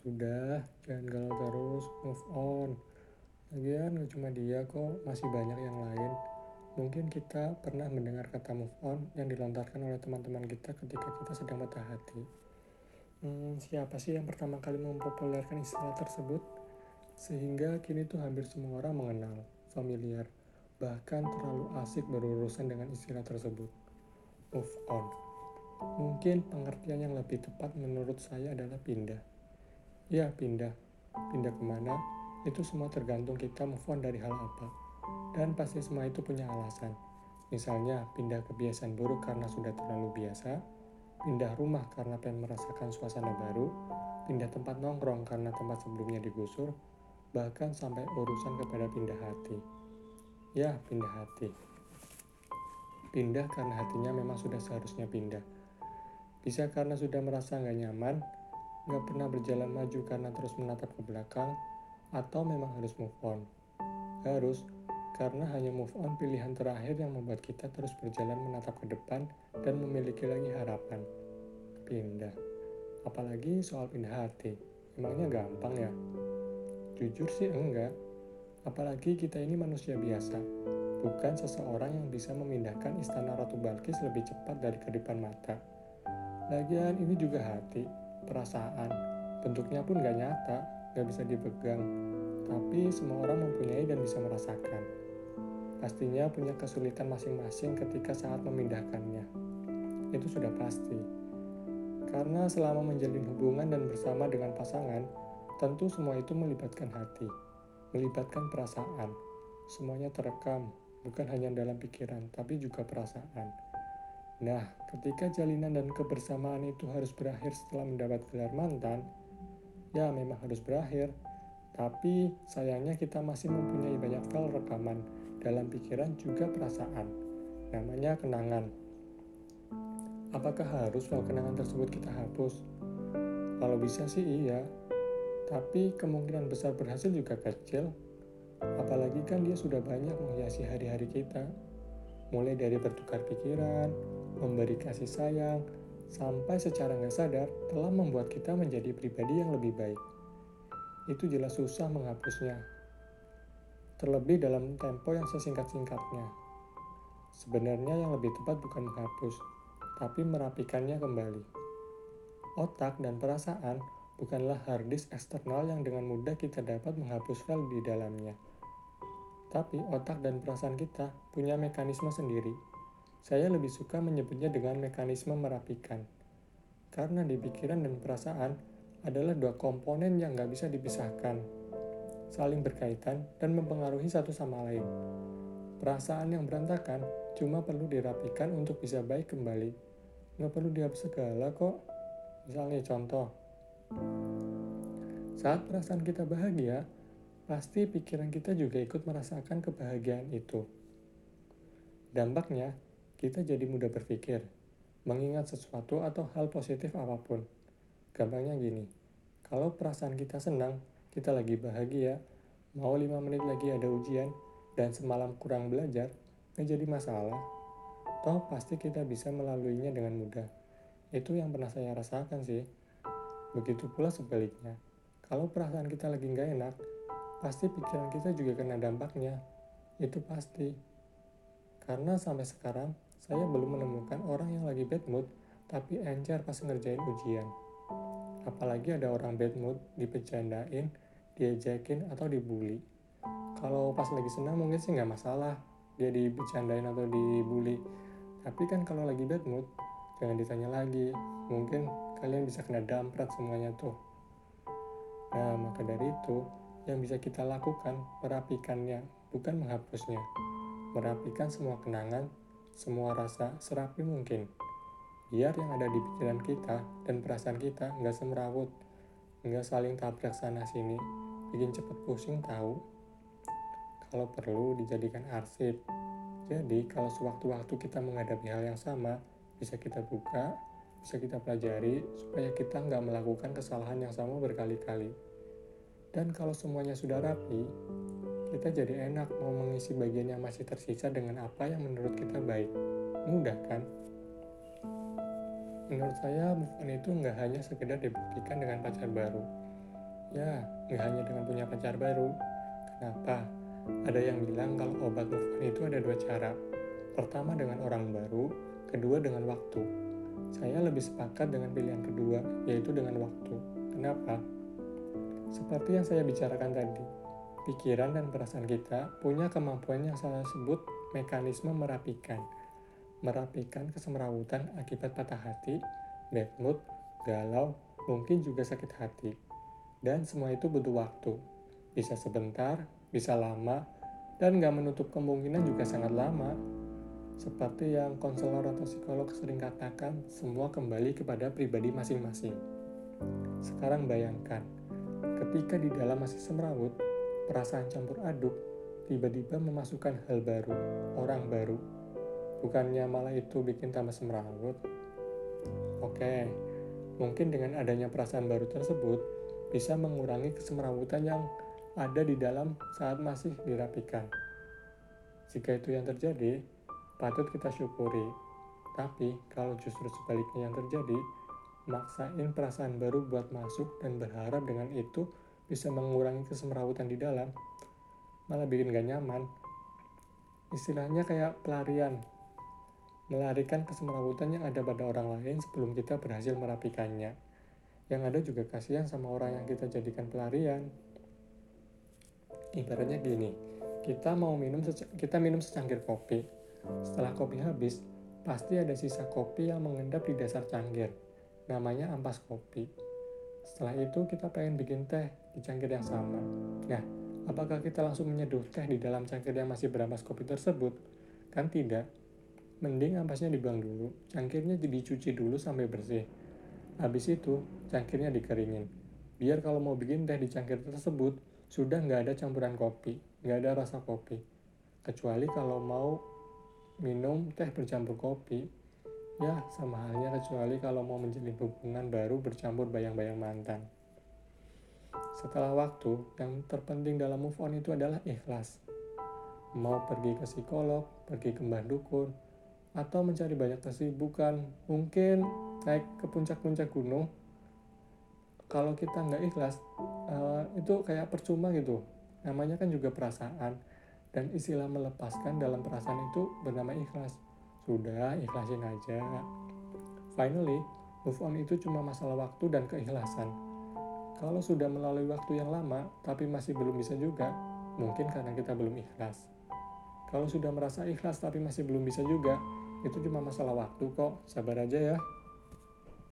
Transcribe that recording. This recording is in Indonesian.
Sudah, jangan galau terus, move on. Lagian gak cuma dia kok, masih banyak yang lain. Mungkin kita pernah mendengar kata move on yang dilontarkan oleh teman-teman kita ketika kita sedang patah hati. Hmm, siapa sih yang pertama kali mempopulerkan istilah tersebut? Sehingga kini tuh hampir semua orang mengenal, familiar, bahkan terlalu asik berurusan dengan istilah tersebut. Move on. Mungkin pengertian yang lebih tepat menurut saya adalah pindah. Ya, pindah. Pindah ke mana? Itu semua tergantung kita move on dari hal apa. Dan pasti semua itu punya alasan. Misalnya, pindah kebiasaan buruk karena sudah terlalu biasa, pindah rumah karena pengen merasakan suasana baru, pindah tempat nongkrong karena tempat sebelumnya digusur, bahkan sampai urusan kepada pindah hati. Ya, pindah hati. Pindah karena hatinya memang sudah seharusnya pindah. Bisa karena sudah merasa nggak nyaman, nggak pernah berjalan maju karena terus menatap ke belakang, atau memang harus move on? Harus, karena hanya move on pilihan terakhir yang membuat kita terus berjalan menatap ke depan dan memiliki lagi harapan. Pindah. Apalagi soal pindah hati. Emangnya gampang ya? Jujur sih enggak. Apalagi kita ini manusia biasa. Bukan seseorang yang bisa memindahkan istana Ratu Balkis lebih cepat dari kedipan mata. Lagian ini juga hati, perasaan. Bentuknya pun gak nyata, gak bisa dipegang, tapi semua orang mempunyai dan bisa merasakan. Pastinya punya kesulitan masing-masing ketika saat memindahkannya. Itu sudah pasti. Karena selama menjalin hubungan dan bersama dengan pasangan, tentu semua itu melibatkan hati, melibatkan perasaan. Semuanya terekam, bukan hanya dalam pikiran, tapi juga perasaan. Nah, ketika jalinan dan kebersamaan itu harus berakhir setelah mendapat gelar mantan, ya memang harus berakhir. Tapi sayangnya kita masih mempunyai banyak file rekaman dalam pikiran juga perasaan. Namanya kenangan. Apakah harus file kenangan tersebut kita hapus? Kalau bisa sih iya. Tapi kemungkinan besar berhasil juga kecil. Apalagi kan dia sudah banyak menghiasi hari-hari kita. Mulai dari bertukar pikiran, memberi kasih sayang, sampai secara nggak sadar telah membuat kita menjadi pribadi yang lebih baik. Itu jelas susah menghapusnya. Terlebih dalam tempo yang sesingkat-singkatnya. Sebenarnya yang lebih tepat bukan menghapus, tapi merapikannya kembali. Otak dan perasaan bukanlah harddisk eksternal yang dengan mudah kita dapat menghapus file di dalamnya. Tapi otak dan perasaan kita punya mekanisme sendiri saya lebih suka menyebutnya dengan mekanisme merapikan. Karena di pikiran dan perasaan adalah dua komponen yang nggak bisa dipisahkan, saling berkaitan dan mempengaruhi satu sama lain. Perasaan yang berantakan cuma perlu dirapikan untuk bisa baik kembali. Nggak perlu dihapus segala kok. Misalnya contoh, saat perasaan kita bahagia, pasti pikiran kita juga ikut merasakan kebahagiaan itu. Dampaknya, kita jadi mudah berpikir, mengingat sesuatu atau hal positif apa pun. Gampangnya gini, kalau perasaan kita senang, kita lagi bahagia, mau lima menit lagi ada ujian, dan semalam kurang belajar, nggak jadi masalah. Toh pasti kita bisa melaluinya dengan mudah. Itu yang pernah saya rasakan sih. Begitu pula sebaliknya. Kalau perasaan kita lagi nggak enak, pasti pikiran kita juga kena dampaknya. Itu pasti. Karena sampai sekarang, saya belum menemukan orang yang lagi bad mood tapi encer pas ngerjain ujian. Apalagi ada orang bad mood, dipecandain, diajakin, atau dibully. Kalau pas lagi senang mungkin sih nggak masalah, dia dipecandain atau dibully. Tapi kan kalau lagi bad mood, jangan ditanya lagi. Mungkin kalian bisa kena damprat semuanya tuh. Nah, maka dari itu, yang bisa kita lakukan merapikannya, bukan menghapusnya. Merapikan semua kenangan semua rasa serapi mungkin. Biar yang ada di pikiran kita dan perasaan kita nggak semerawut, nggak saling tabrak sana sini, bikin cepet pusing tahu. Kalau perlu dijadikan arsip. Jadi kalau sewaktu-waktu kita menghadapi hal yang sama, bisa kita buka, bisa kita pelajari supaya kita nggak melakukan kesalahan yang sama berkali-kali. Dan kalau semuanya sudah rapi, kita jadi enak mau mengisi bagian yang masih tersisa dengan apa yang menurut kita baik. Mudah kan? Menurut saya move on itu nggak hanya sekedar dibuktikan dengan pacar baru. Ya, nggak hanya dengan punya pacar baru. Kenapa? Ada yang bilang kalau obat move on itu ada dua cara. Pertama dengan orang baru, kedua dengan waktu. Saya lebih sepakat dengan pilihan kedua, yaitu dengan waktu. Kenapa? Seperti yang saya bicarakan tadi, pikiran dan perasaan kita punya kemampuan yang saya sebut mekanisme merapikan. Merapikan kesemrawutan akibat patah hati, bad mood, galau, mungkin juga sakit hati. Dan semua itu butuh waktu. Bisa sebentar, bisa lama, dan nggak menutup kemungkinan juga sangat lama. Seperti yang konselor atau psikolog sering katakan, semua kembali kepada pribadi masing-masing. Sekarang bayangkan, ketika di dalam masih semrawut, perasaan campur aduk, tiba-tiba memasukkan hal baru, orang baru. Bukannya malah itu bikin tambah semrawut. Oke, mungkin dengan adanya perasaan baru tersebut, bisa mengurangi kesemrawutan yang ada di dalam saat masih dirapikan. Jika itu yang terjadi, patut kita syukuri. Tapi kalau justru sebaliknya yang terjadi, maksain perasaan baru buat masuk dan berharap dengan itu bisa mengurangi kesemrawutan di dalam, malah bikin gak nyaman. Istilahnya kayak pelarian, melarikan kesemrawutan yang ada pada orang lain sebelum kita berhasil merapikannya yang ada juga kasihan sama orang yang kita jadikan pelarian. Ibaratnya gini, kita mau minum kita minum secangkir kopi. Setelah kopi habis, pasti ada sisa kopi yang mengendap di dasar cangkir. Namanya ampas kopi. Setelah itu kita pengen bikin teh di cangkir yang sama. Nah, apakah kita langsung menyeduh teh di dalam cangkir yang masih berampas kopi tersebut? Kan tidak. Mending ampasnya dibuang dulu, cangkirnya dicuci dulu sampai bersih Habis itu, cangkirnya dikeringin. Biar kalau mau bikin teh di cangkir tersebut, sudah nggak ada campuran kopi, nggak ada rasa kopi. Kecuali kalau mau minum teh bercampur kopi, ya sama halnya kecuali kalau mau menjalin hubungan baru bercampur bayang-bayang mantan. Setelah waktu, yang terpenting dalam move on itu adalah ikhlas. Mau pergi ke psikolog, pergi ke mbah dukun, atau mencari banyak kesibukan, mungkin naik ke puncak-puncak gunung kalau kita nggak ikhlas uh, itu kayak percuma gitu namanya kan juga perasaan dan istilah melepaskan dalam perasaan itu bernama ikhlas sudah ikhlasin aja. Finally move on itu cuma masalah waktu dan keikhlasan. Kalau sudah melalui waktu yang lama tapi masih belum bisa juga mungkin karena kita belum ikhlas. Kalau sudah merasa ikhlas tapi masih belum bisa juga itu cuma masalah waktu kok. Sabar aja ya